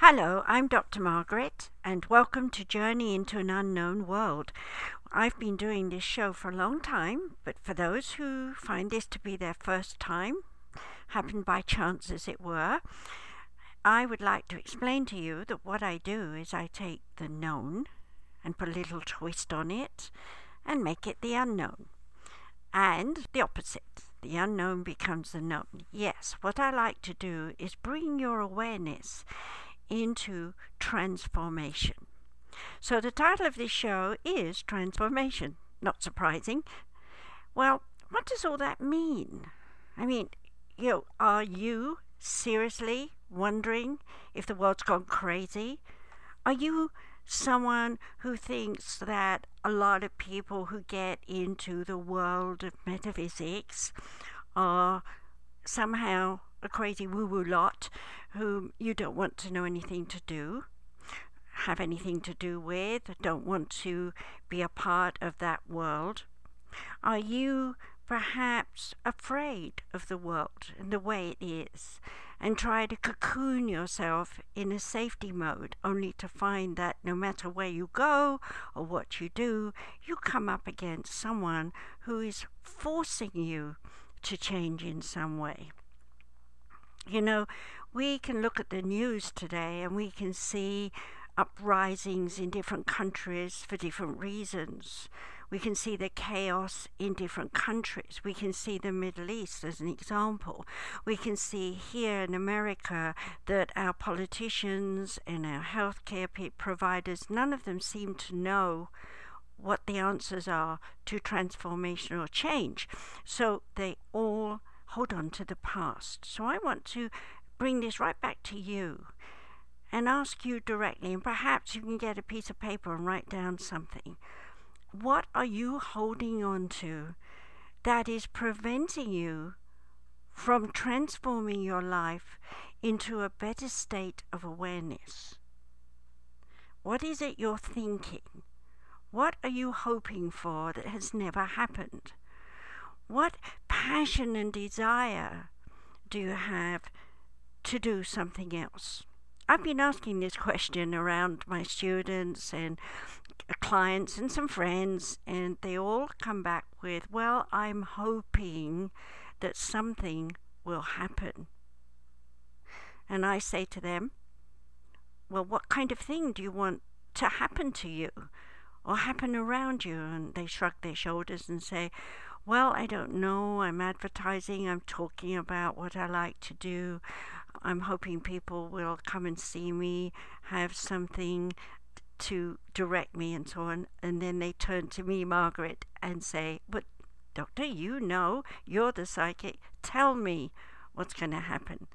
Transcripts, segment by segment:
Hello, I'm Dr. Margaret, and welcome to Journey into an Unknown World. I've been doing this show for a long time, but for those who find this to be their first time, happened by chance as it were, I would like to explain to you that what I do is I take the known and put a little twist on it and make it the unknown. And the opposite. The unknown becomes the known. Yes, what I like to do is bring your awareness into transformation. So the title of this show is Transformation. Not surprising. Well, what does all that mean? I mean, you know, are you seriously wondering if the world's gone crazy? Are you someone who thinks that a lot of people who get into the world of metaphysics are somehow a crazy woo woo lot whom you don't want to know anything to do, have anything to do with, don't want to be a part of that world? Are you perhaps afraid of the world and the way it is and try to cocoon yourself in a safety mode, only to find that no matter where you go or what you do, you come up against someone who is forcing you to change in some way. You know, we can look at the news today and we can see uprisings in different countries for different reasons. We can see the chaos in different countries. We can see the Middle East as an example. We can see here in America that our politicians and our healthcare providers, none of them seem to know what the answers are to transformational change. So they all hold on to the past. So I want to bring this right back to you and ask you directly, and perhaps you can get a piece of paper and write down something. What are you holding on to that is preventing you from transforming your life into a better state of awareness? What is it you're thinking? What are you hoping for that has never happened? What passion and desire do you have to do something else? I've been asking this question around my students and clients and some friends, and they all come back with, Well, I'm hoping that something will happen. And I say to them, Well, what kind of thing do you want to happen to you or happen around you? And they shrug their shoulders and say, Well, I don't know. I'm advertising, I'm talking about what I like to do. I'm hoping people will come and see me, have something to direct me and so on. And then they turn to me, Margaret, and say, But, doctor, you know, you're the psychic. Tell me what's going to happen.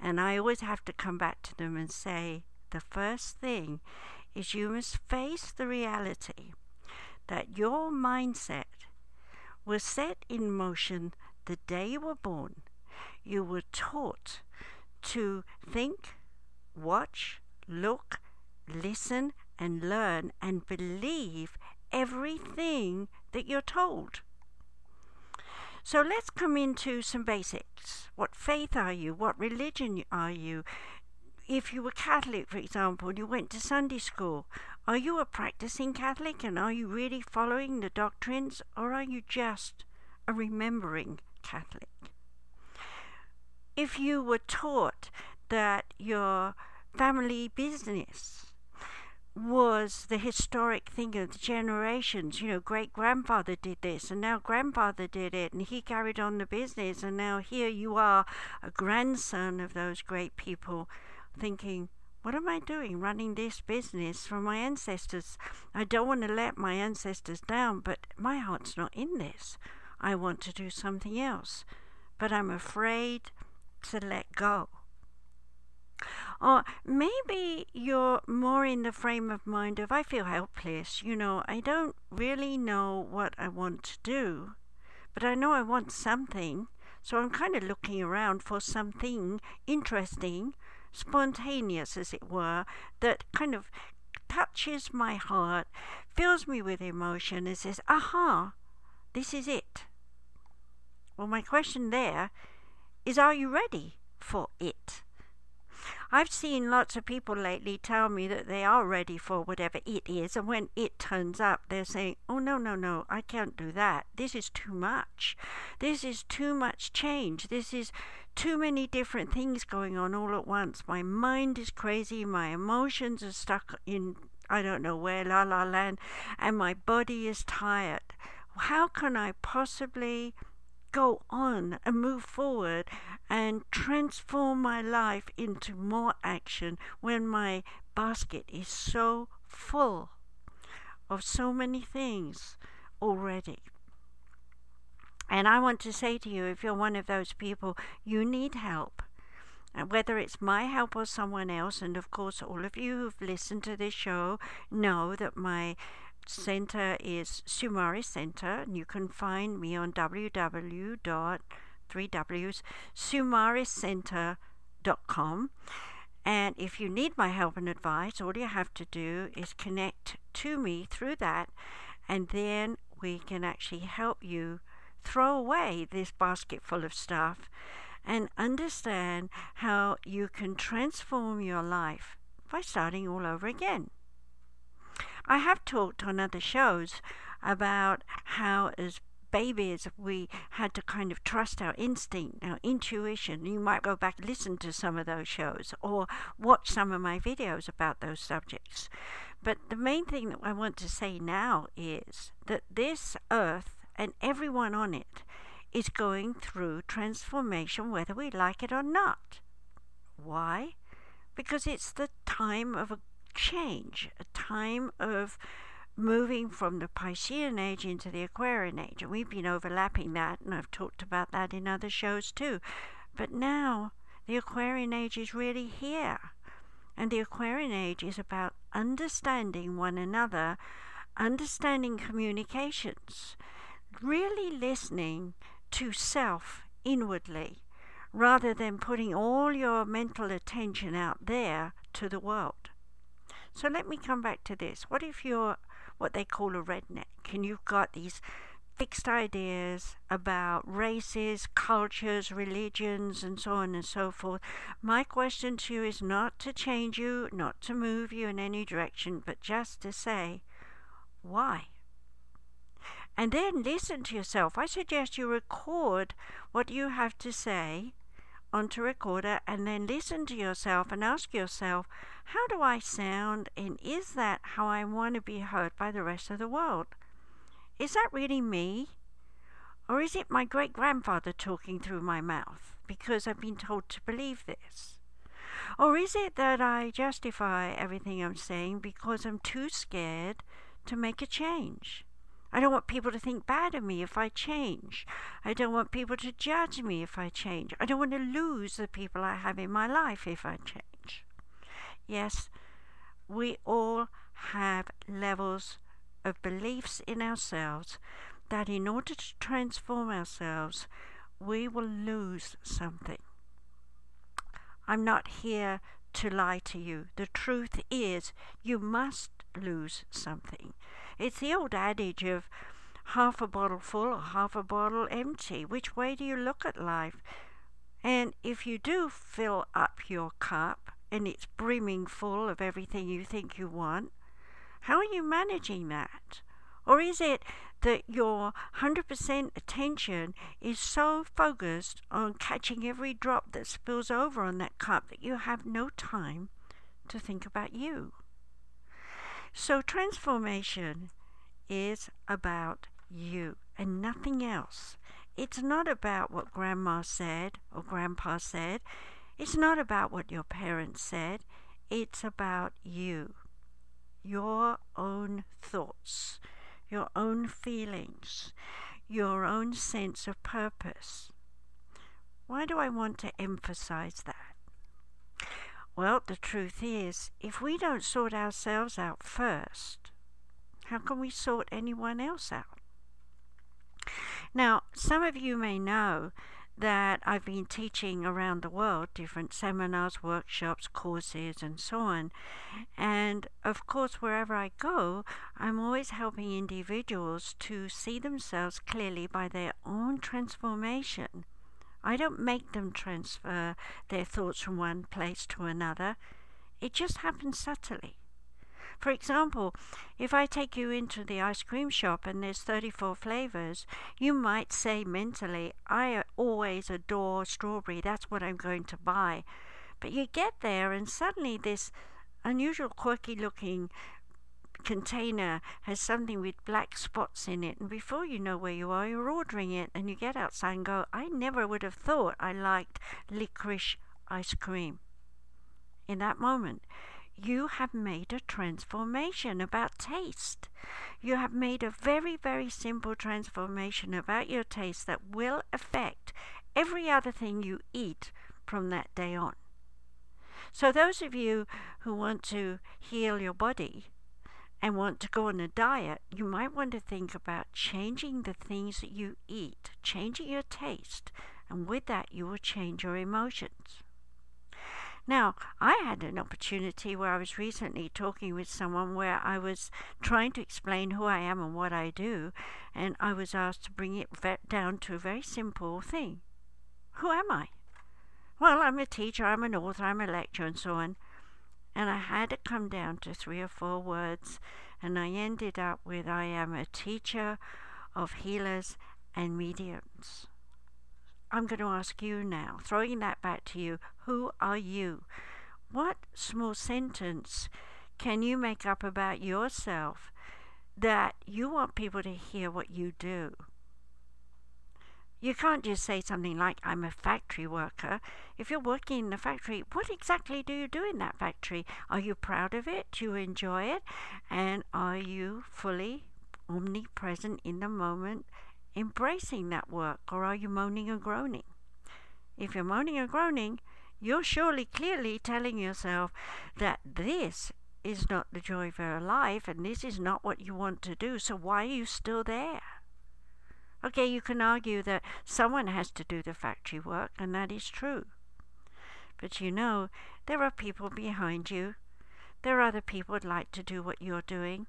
And I always have to come back to them and say, The first thing is you must face the reality that your mindset was set in motion the day you were born. You were taught to think, watch, look, listen, and learn and believe everything that you're told. So let's come into some basics. What faith are you? What religion are you? If you were Catholic, for example, and you went to Sunday school, are you a practicing Catholic and are you really following the doctrines or are you just a remembering Catholic? If you were taught that your family business was the historic thing of the generations. You know, great grandfather did this, and now grandfather did it, and he carried on the business, and now here you are, a grandson of those great people, thinking, what am I doing running this business for my ancestors? I don't want to let my ancestors down, but my heart's not in this. I want to do something else, but I'm afraid to let go. Or maybe you're more in the frame of mind of, I feel helpless. You know, I don't really know what I want to do, but I know I want something. So I'm kind of looking around for something interesting, spontaneous, as it were, that kind of touches my heart, fills me with emotion, and says, aha, this is it. Well, my question there is, are you ready for it? I've seen lots of people lately tell me that they are ready for whatever it is, and when it turns up, they're saying, Oh, no, no, no, I can't do that. This is too much. This is too much change. This is too many different things going on all at once. My mind is crazy. My emotions are stuck in, I don't know where, la la land, and my body is tired. How can I possibly go on and move forward and transform my life into more action when my basket is so full of so many things already. And I want to say to you if you're one of those people, you need help. And whether it's my help or someone else, and of course, all of you who've listened to this show know that my center is Sumari Center, and you can find me on www.3ws sumariscenter.com. And if you need my help and advice, all you have to do is connect to me through that, and then we can actually help you throw away this basket full of stuff and understand how you can transform your life by starting all over again. I have talked on other shows about how, as babies, we had to kind of trust our instinct, our intuition. You might go back listen to some of those shows or watch some of my videos about those subjects. But the main thing that I want to say now is that this earth and everyone on it is going through transformation whether we like it or not. Why? Because it's the time of a change, a time of moving from the Piscean age into the Aquarian age. And we've been overlapping that, and I've talked about that in other shows too. But now the Aquarian age is really here. And the Aquarian age is about understanding one another, understanding communications, really listening to self inwardly rather than putting all your mental attention out there to the world. So let me come back to this. What if you're what they call a redneck and you've got these fixed ideas about races, cultures, religions, and so on and so forth. My question to you is not to change you, not to move you in any direction, but just to say, why? And then listen to yourself. I suggest you record what you have to say onto recorder and then listen to yourself and ask yourself, how do I sound and is that how I want to be heard by the rest of the world? Is that really me? Or is it my great grandfather talking through my mouth because I've been told to believe this? Or is it that I justify everything I'm saying because I'm too scared to make a change? I don't want people to think bad of me if I change. I don't want people to judge me if I change. I don't want to lose the people I have in my life if I change. Yes, we all have levels of beliefs in ourselves that in order to transform ourselves, we will lose something. I'm not here to lie to you. The truth is, you must lose something. It's the old adage of half a bottle full or half a bottle empty. Which way do you look at life? And if you do fill up your cup and it's brimming full of everything you think you want, how are you managing that? Or is it that your 100% attention is so focused on catching every drop that spills over on that cup that you have no time to think about you? So, transformation is about you and nothing else. It's not about what grandma said or grandpa said. It's not about what your parents said. It's about you, your own thoughts, your own feelings, your own sense of purpose. Why do I want to emphasize that? Well, the truth is, if we don't sort ourselves out first, how can we sort anyone else out? Now, some of you may know that I've been teaching around the world different seminars, workshops, courses, and so on. And of course, wherever I go, I'm always helping individuals to see themselves clearly by their own transformation I don't make them transfer their thoughts from one place to another. It just happens subtly. For example, if I take you into the ice cream shop and there's 34 flavors, you might say mentally, I always adore strawberry, that's what I'm going to buy. But you get there and suddenly this unusual, quirky looking container has something with black spots in it, and before you know where you are, you're ordering it, and you get outside and go, I never would have thought I liked licorice ice cream. In that moment, you have made a transformation about taste. You have made a very, very simple transformation about your taste that will affect every other thing you eat from that day on. So, those of you who want to heal your body and want to go on a diet, you might want to think about changing the things that you eat, changing your taste, and with that, you will change your emotions. Now, I had an opportunity where I was recently talking with someone where I was trying to explain who I am and what I do, and I was asked to bring it down to a very simple thing Who am I? Well, I'm a teacher, I'm an author, I'm a lecturer, and so on. And I had to come down to three or four words, and I ended up with I am a teacher of healers and mediums. I'm going to ask you now, throwing that back to you, who are you? What small sentence can you make up about yourself that you want people to hear what you do? You can't just say something like, I'm a factory worker. If you're working in a factory, what exactly do you do in that factory? Are you proud of it? Do you enjoy it? And are you fully omnipresent in the moment embracing that work, or are you moaning and groaning? If you're moaning and groaning, you're surely clearly telling yourself that this is not the joy of your life and this is not what you want to do, so why are you still there? Okay, you can argue that someone has to do the factory work, and that is true. But you know, there are people behind you. There are other people who'd like to do what you're doing,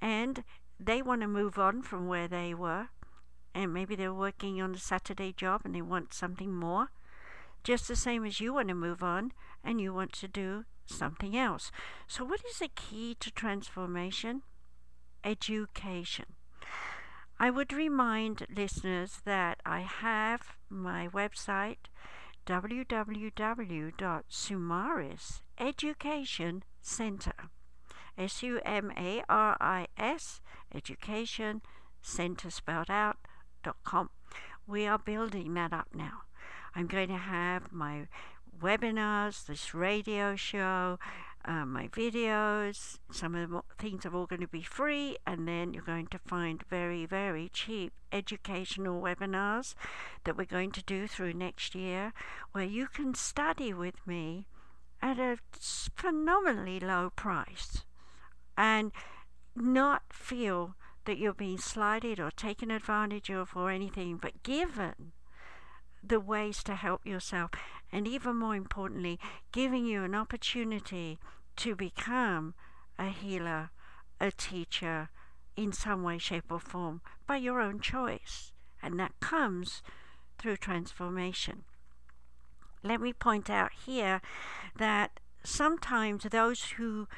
and they want to move on from where they were and maybe they're working on a Saturday job and they want something more, just the same as you want to move on and you want to do something else. So, what is the key to transformation? Education. I would remind listeners that I have my website www.sumaris Education Center. S U M A R I S Education Center spelled out we are building that up now. I'm going to have my webinars, this radio show, uh, my videos. Some of the things are all going to be free, and then you're going to find very, very cheap educational webinars that we're going to do through next year where you can study with me at a phenomenally low price and not feel that you're being slighted or taken advantage of or anything, but given the ways to help yourself, and even more importantly, giving you an opportunity to become a healer, a teacher in some way, shape, or form by your own choice. And that comes through transformation. Let me point out here that sometimes those who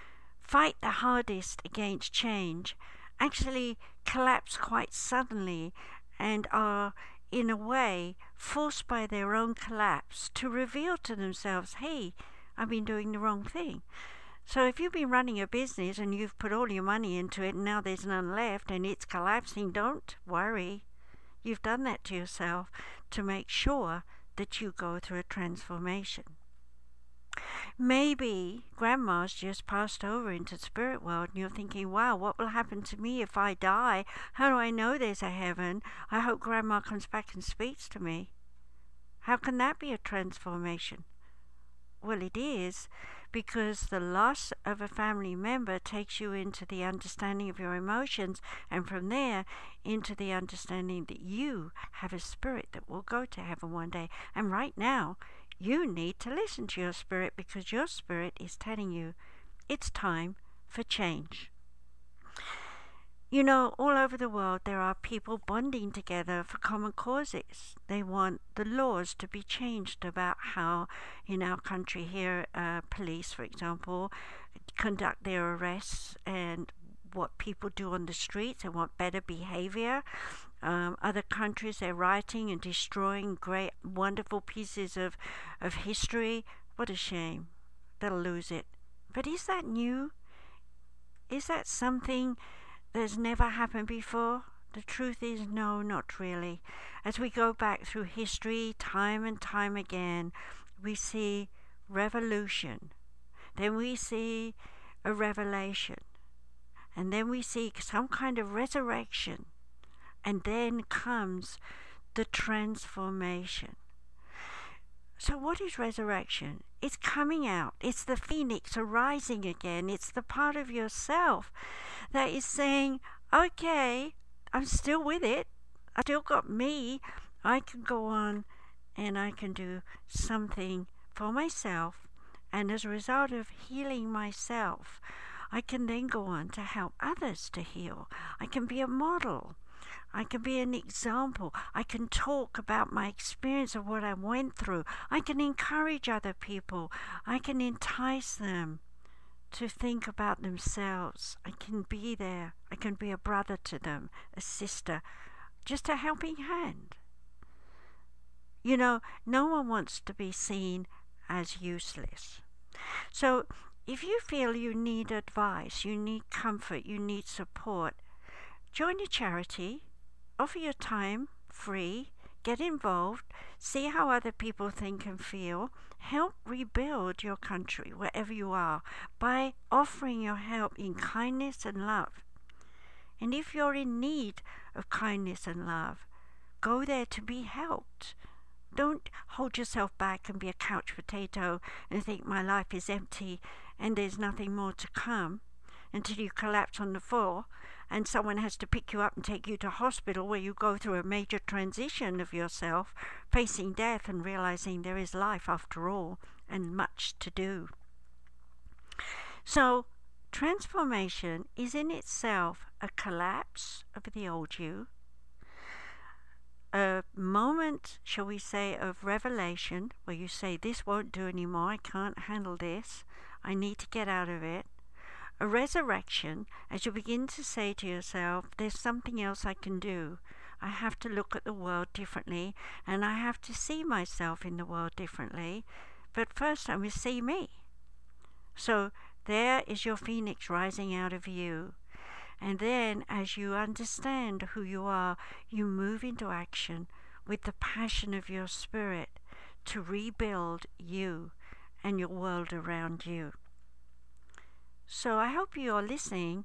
fight the hardest against change actually collapse quite suddenly and are, in a way, forced by their own collapse to reveal to themselves, hey, I've been doing the wrong thing. So if you've been running a business and you've put all your money into it and now there's none left and it's collapsing, don't worry. You've done that to yourself to make sure that you go through a transformation. Maybe grandma's just passed over into the spirit world and you're thinking, wow, what will happen to me if I die? How do I know there's a heaven? I hope grandma comes back and speaks to me. How can that be a transformation? Well, it is because the loss of a family member takes you into the understanding of your emotions, and from there into the understanding that you have a spirit that will go to heaven one day. And right now, you need to listen to your spirit because your spirit is telling you it's time for change. You know, all over the world, there are people bonding together for common causes. They want the laws to be changed about how, in our country here, uh, police, for example, conduct their arrests and what people do on the streets and want better behavior. Um, other countries, they're writing and destroying great, wonderful pieces of, of history. What a shame. They'll lose it. But is that new? Is that something that's never happened before? The truth is, no, not really. As we go back through history, time and time again, we see revolution. Then we see a revelation. And then we see some kind of resurrection. And then comes the transformation. So, what is resurrection? It's coming out. It's the phoenix arising again. It's the part of yourself that is saying, okay, I'm still with it. I still got me. I can go on and I can do something for myself. And as a result of healing myself, I can then go on to help others to heal. I can be a model. I can be an example. I can talk about my experience of what I went through. I can encourage other people. I can entice them to think about themselves. I can be there. I can be a brother to them, a sister, just a helping hand. You know, no one wants to be seen as useless. So if you feel you need advice, you need comfort, you need support, join a charity, offer your time free, get involved, see how other people think and feel, help rebuild your country wherever you are by offering your help in kindness and love. And if you're in need of kindness and love, go there to be helped. Don't hold yourself back and be a couch potato and think my life is empty and there's nothing more to come until you collapse on the floor and someone has to pick you up and take you to hospital where you go through a major transition of yourself, facing death and realizing there is life after all and much to do. So, transformation is in itself a collapse of the old you, a moment, shall we say, of revelation where you say, This won't do anymore, I can't handle this, I need to get out of it. A resurrection, as you begin to say to yourself, there's something else I can do. I have to look at the world differently and I have to see myself in the world differently. But first, I must see me. So there is your phoenix rising out of you. And then, as you understand who you are, you move into action with the passion of your spirit to rebuild you and your world around you. So I hope you're listening.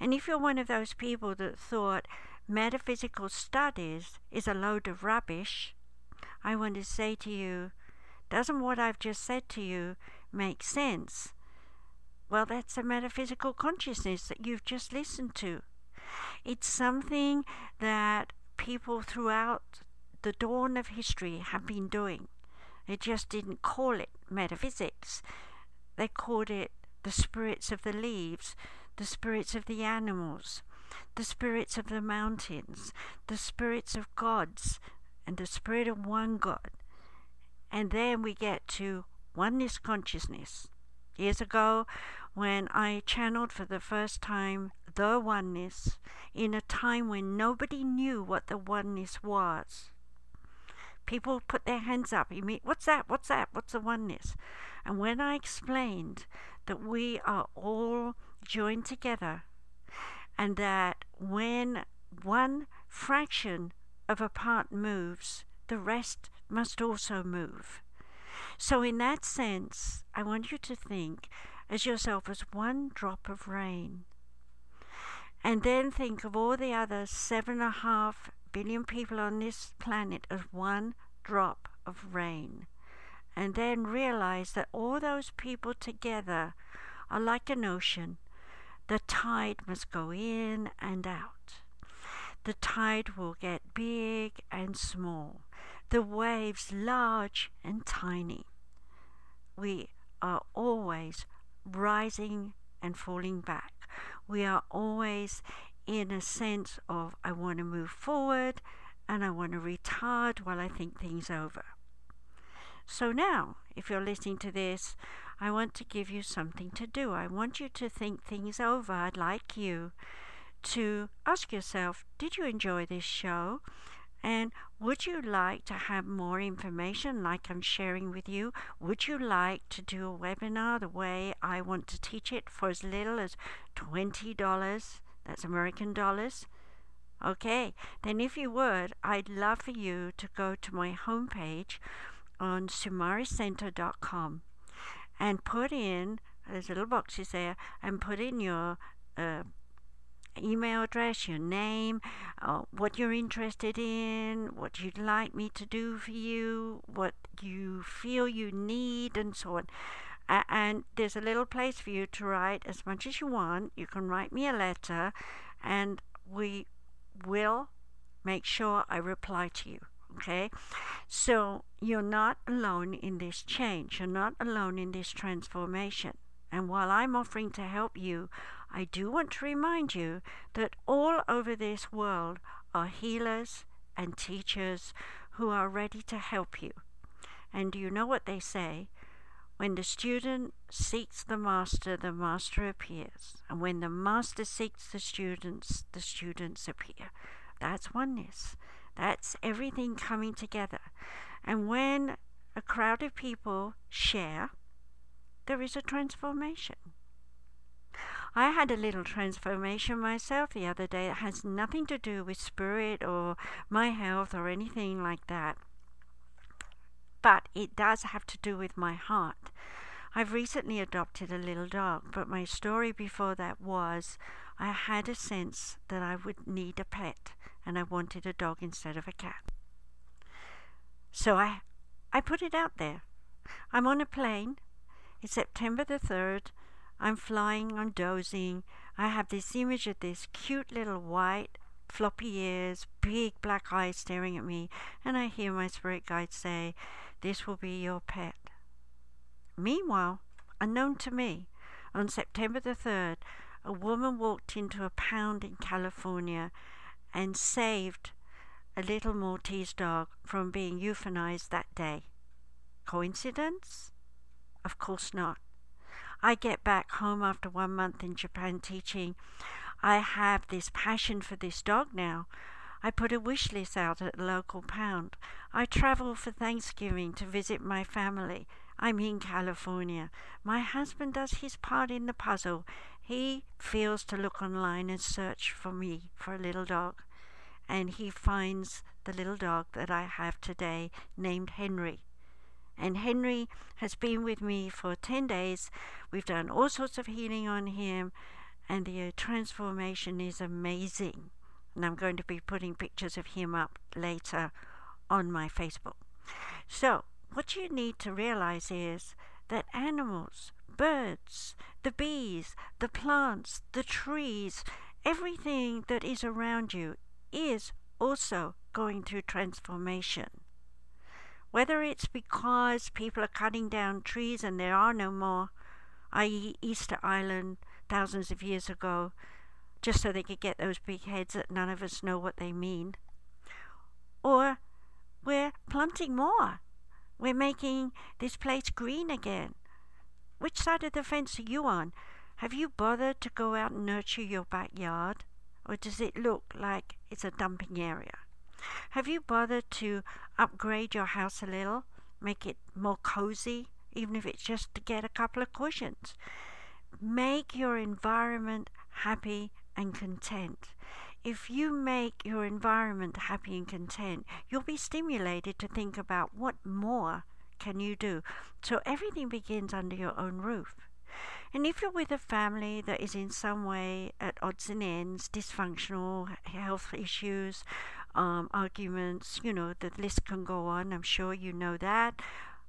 And if you're one of those people that thought metaphysical studies is a load of rubbish, I want to say to you, doesn't what I've just said to you make sense? Well, that's a metaphysical consciousness that you've just listened to. It's something that people throughout the dawn of history have been doing. They just didn't call it metaphysics. They called it the spirits of the leaves, the spirits of the animals, the spirits of the mountains, the spirits of gods, and the spirit of one God. And then we get to oneness consciousness. Years ago, when I channeled for the first time the oneness in a time when nobody knew what the oneness was, people put their hands up. What's that? What's that? What's the oneness? And when I explained that we are all joined together and that when one fraction of a part moves, the rest must also move. So, in that sense, I want you to think as yourself as one drop of rain. And then think of all the other seven and a half billion people on this planet as one drop of rain. And then realize that all those people together are like an ocean. The tide must go in and out. The tide will get big and small, the waves large and tiny. We are always rising and falling back. We are always in a sense of I want to move forward and I want to retard while I think things over. So now, if you're listening to this, I want to give you something to do. I want you to think things over. I'd like you to ask yourself Did you enjoy this show? And would you like to have more information like I'm sharing with you? Would you like to do a webinar the way I want to teach it for as little as $20? That's American dollars. Okay, then if you would, I'd love for you to go to my homepage on sumaricenter.com and put in, there's little boxes there, and put in your uh, email address, your name, uh, what you're interested in, what you'd like me to do for you, what you feel you need, and so on. Uh, and there's a little place for you to write as much as you want. You can write me a letter, and we will make sure I reply to you. Okay? So you're not alone in this change, you're not alone in this transformation. And while I'm offering to help you, I do want to remind you that all over this world are healers and teachers who are ready to help you. And do you know what they say? When the student seeks the master, the master appears. And when the master seeks the students, the students appear. That's oneness. That's everything coming together. And when a crowd of people share, there is a transformation. I had a little transformation myself the other day that has nothing to do with spirit or my health or anything like that. But it does have to do with my heart. I've recently adopted a little dog, but my story before that was I had a sense that I would need a pet and I wanted a dog instead of a cat. So I I put it out there. I'm on a plane it's September the 3rd. I'm flying, I'm dozing. I have this image of this cute little white, floppy ears, big black eyes staring at me, and I hear my spirit guide say, This will be your pet. Meanwhile, unknown to me, on September the 3rd, a woman walked into a pound in California and saved a little Maltese dog from being euthanized that day. Coincidence? Of course not. I get back home after one month in Japan teaching. I have this passion for this dog now. I put a wish list out at the local pound. I travel for Thanksgiving to visit my family. I'm in California. My husband does his part in the puzzle. He feels to look online and search for me for a little dog. And he finds the little dog that I have today named Henry. And Henry has been with me for 10 days. We've done all sorts of healing on him, and the uh, transformation is amazing. And I'm going to be putting pictures of him up later on my Facebook. So, what you need to realize is that animals, birds, the bees, the plants, the trees, everything that is around you is also going through transformation. Whether it's because people are cutting down trees and there are no more, i.e., Easter Island thousands of years ago, just so they could get those big heads that none of us know what they mean, or we're planting more. We're making this place green again. Which side of the fence are you on? Have you bothered to go out and nurture your backyard? Or does it look like it's a dumping area? Have you bothered to upgrade your house a little? Make it more cozy, even if it's just to get a couple of cushions. Make your environment happy and content. If you make your environment happy and content, you'll be stimulated to think about what more can you do. So everything begins under your own roof. And if you're with a family that is in some way at odds and ends, dysfunctional, health issues, um, arguments, you know, the list can go on. I'm sure you know that.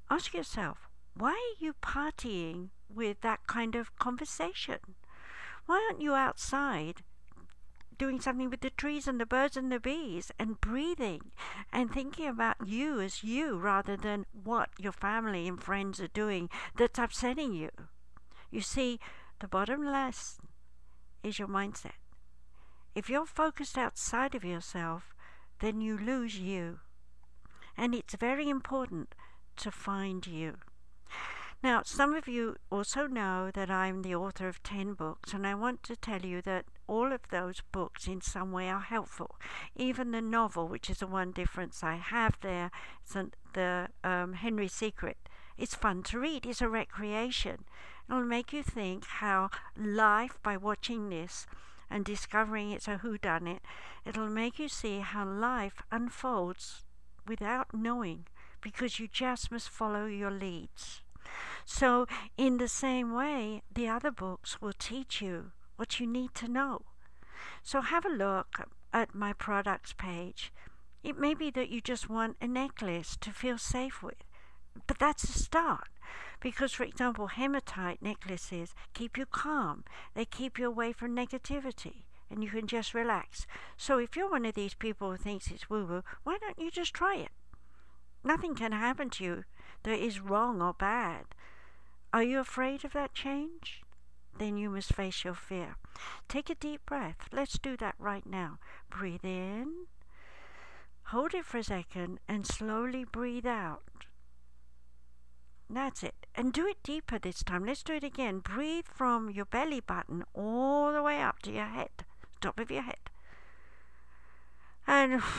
Ask yourself, why are you partying with that kind of conversation? Why aren't you outside doing something with the trees and the birds and the bees and breathing and thinking about you as you rather than what your family and friends are doing that's upsetting you? You see, the bottom lesson is your mindset. If you're focused outside of yourself, then you lose you. And it's very important to find you. Now, some of you also know that I'm the author of 10 books, and I want to tell you that all of those books in some way are helpful. Even the novel, which is the one difference I have there, the um, Henry Secret, it's fun to read. It's a recreation. It'll make you think how life, by watching this and discovering it's a whodunit, it'll make you see how life unfolds without knowing because you just must follow your leads. So, in the same way, the other books will teach you what you need to know. So, have a look at my products page. It may be that you just want a necklace to feel safe with, but that's a start. Because, for example, hematite necklaces keep you calm, they keep you away from negativity, and you can just relax. So, if you're one of these people who thinks it's woo woo, why don't you just try it? Nothing can happen to you that is wrong or bad. Are you afraid of that change? Then you must face your fear. Take a deep breath. Let's do that right now. Breathe in, hold it for a second, and slowly breathe out. That's it. And do it deeper this time. Let's do it again. Breathe from your belly button all the way up to your head, top of your head. And out.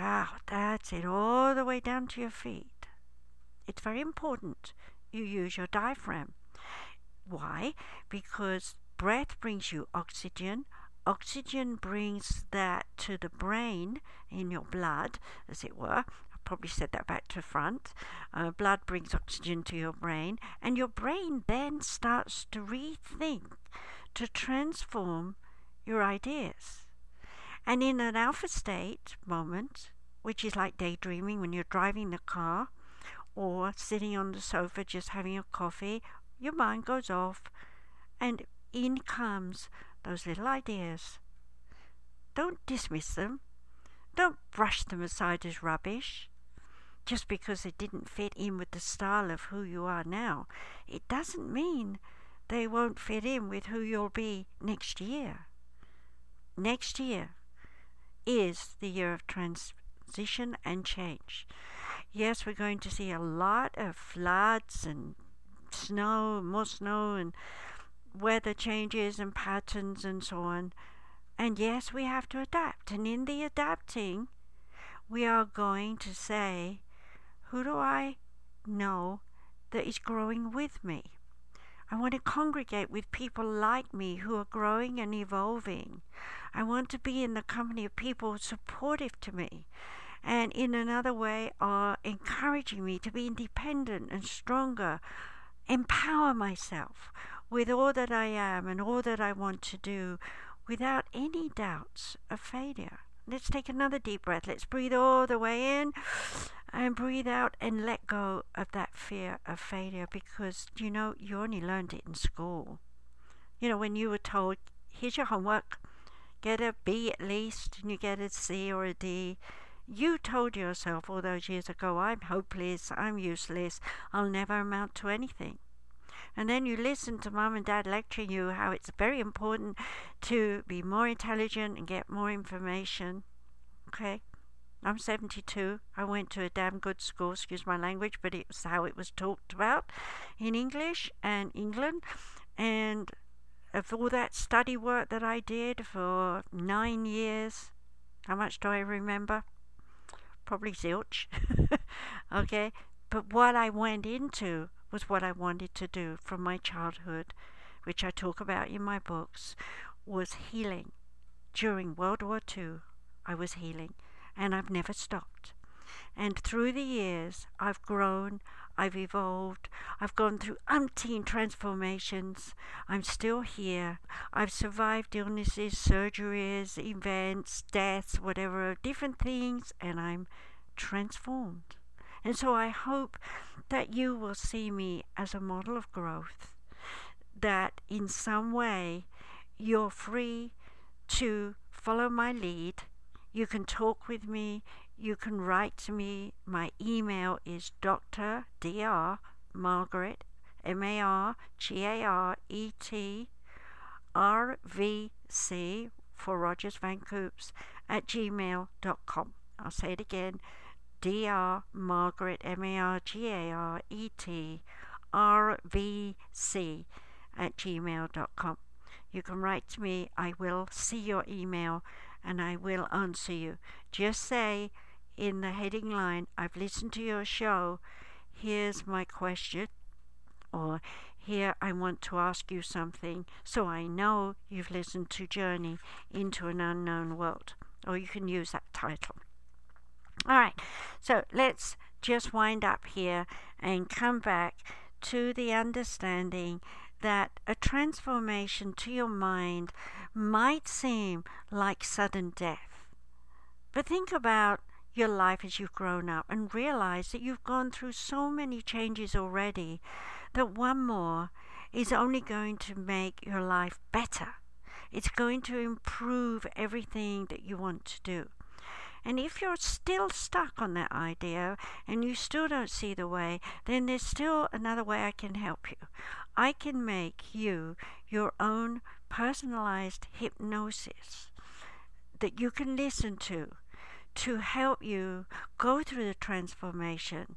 Ah, that's it. All the way down to your feet it's very important you use your diaphragm. Why? Because breath brings you oxygen. Oxygen brings that to the brain in your blood, as it were. I probably said that back to front. Uh, blood brings oxygen to your brain, and your brain then starts to rethink, to transform your ideas. And in an alpha state moment, which is like daydreaming when you're driving the car, or sitting on the sofa just having a coffee, your mind goes off and in comes those little ideas. Don't dismiss them. Don't brush them aside as rubbish. Just because they didn't fit in with the style of who you are now, it doesn't mean they won't fit in with who you'll be next year. Next year is the year of transition and change yes, we're going to see a lot of floods and snow, more snow, and weather changes and patterns and so on. And yes, we have to adapt. And in the adapting, we are going to say, who do I know that is growing with me? I want to congregate with people like me who are growing and evolving. I want to be in the company of people supportive to me and in another way are encouraging me to be independent and stronger, empower myself with all that I am and all that I want to do without any doubts of failure. Let's take another deep breath. Let's breathe all the way in and breathe out and let go of that fear of failure because you know you only learned it in school. You know, when you were told, here's your homework, get a B at least, and you get a C or a D you told yourself all those years ago, I'm hopeless, I'm useless, I'll never amount to anything. And then you listen to mum and dad lecturing you how it's very important to be more intelligent and get more information. Okay? I'm 72. I went to a damn good school, excuse my language, but it's how it was talked about in English and England. And of all that study work that I did for nine years, how much do I remember? Probably zilch. okay? But what I went into was what I wanted to do from my childhood, which I talk about in my books, was healing. During World War II, I was healing, and I've never stopped. And through the years, I've grown, I've evolved, I've gone through umpteen transformations. I'm still here. I've survived illnesses, surgeries, events, deaths, whatever, different things, and I'm transformed. And so I hope that you will see me as a model of growth, that in some way you're free to follow my lead. You can talk with me, you can write to me. My email is Dr. Dr. Margaret, M A R G A R E T R V C for Rogers Van Coops at gmail.com. I'll say it again. Dr. Margaret, M A R G A R E T R V C at gmail.com. You can write to me. I will see your email and I will answer you. Just say in the heading line, I've listened to your show. Here's my question. Or here I want to ask you something so I know you've listened to Journey into an Unknown World. Or you can use that title. All right, so let's just wind up here and come back to the understanding that a transformation to your mind might seem like sudden death. But think about your life as you've grown up and realize that you've gone through so many changes already that one more is only going to make your life better. It's going to improve everything that you want to do. And if you're still stuck on that idea and you still don't see the way, then there's still another way I can help you. I can make you your own personalized hypnosis that you can listen to to help you go through the transformation,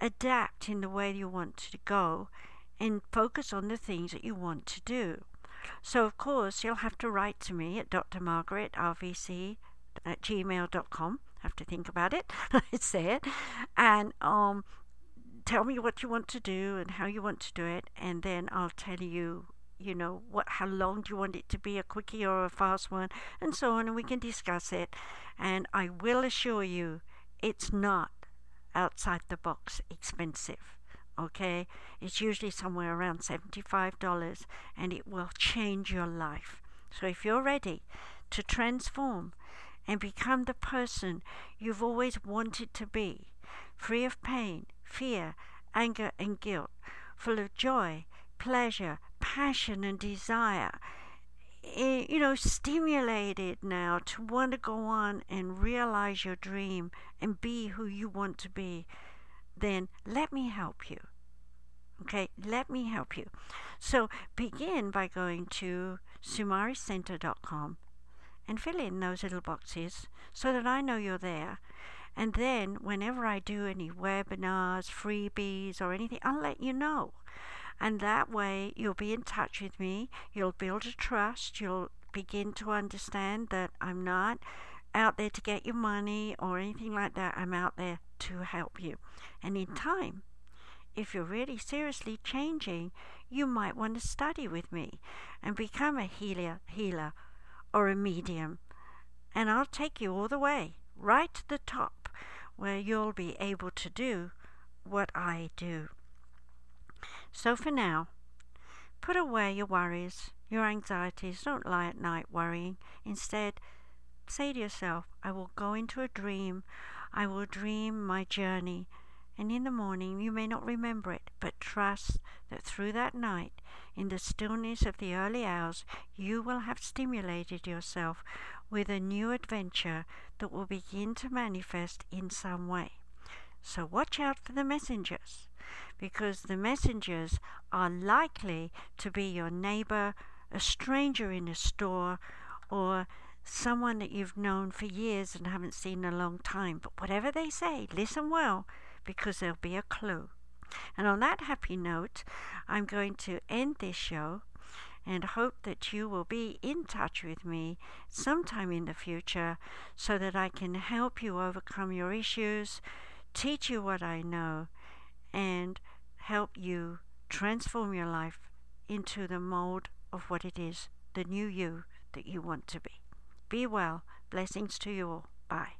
adapt in the way you want to go, and focus on the things that you want to do. So, of course, you'll have to write to me at drmargaretrvc at gmail.com. Have to think about it. it's there. And um, tell me what you want to do and how you want to do it. And then I'll tell you, you know, what how long do you want it to be, a quickie or a fast one, and so on. And we can discuss it. And I will assure you, it's not outside the box expensive okay? It's usually somewhere around $75 and it will change your life. So if you're ready to transform and become the person you've always wanted to be, free of pain, fear, anger, and guilt, full of joy, pleasure, passion, and desire. Eh, you know, stimulated now to want to go on and realize your dream and be who you want to be, then let me help you. Okay, let me help you. So begin by going to sumaricenter.com and fill in those little boxes so that I know you're there. And then, whenever I do any webinars, freebies, or anything, I'll let you know. And that way, you'll be in touch with me. You'll build a trust. You'll begin to understand that I'm not out there to get your money or anything like that. I'm out there to help you. And in time, if you're really seriously changing, you might want to study with me and become a healer, healer or a medium, and I'll take you all the way, right to the top, where you'll be able to do what I do. So for now, put away your worries, your anxieties. Don't lie at night worrying. Instead, say to yourself, I will go into a dream. I will dream my journey. And in the morning you may not remember it, but trust that through that night in the stillness of the early hours, you will have stimulated yourself with a new adventure that will begin to manifest in some way. So watch out for the messengers, because the messengers are likely to be your neighbor, a stranger in a store, or someone that you've known for years and haven't seen in a long time. But whatever they say, listen well, because there'll be a clue. And on that happy note, I'm going to end this show and hope that you will be in touch with me sometime in the future so that I can help you overcome your issues, teach you what I know, and help you transform your life into the mold of what it is, the new you that you want to be. Be well. Blessings to you all. Bye.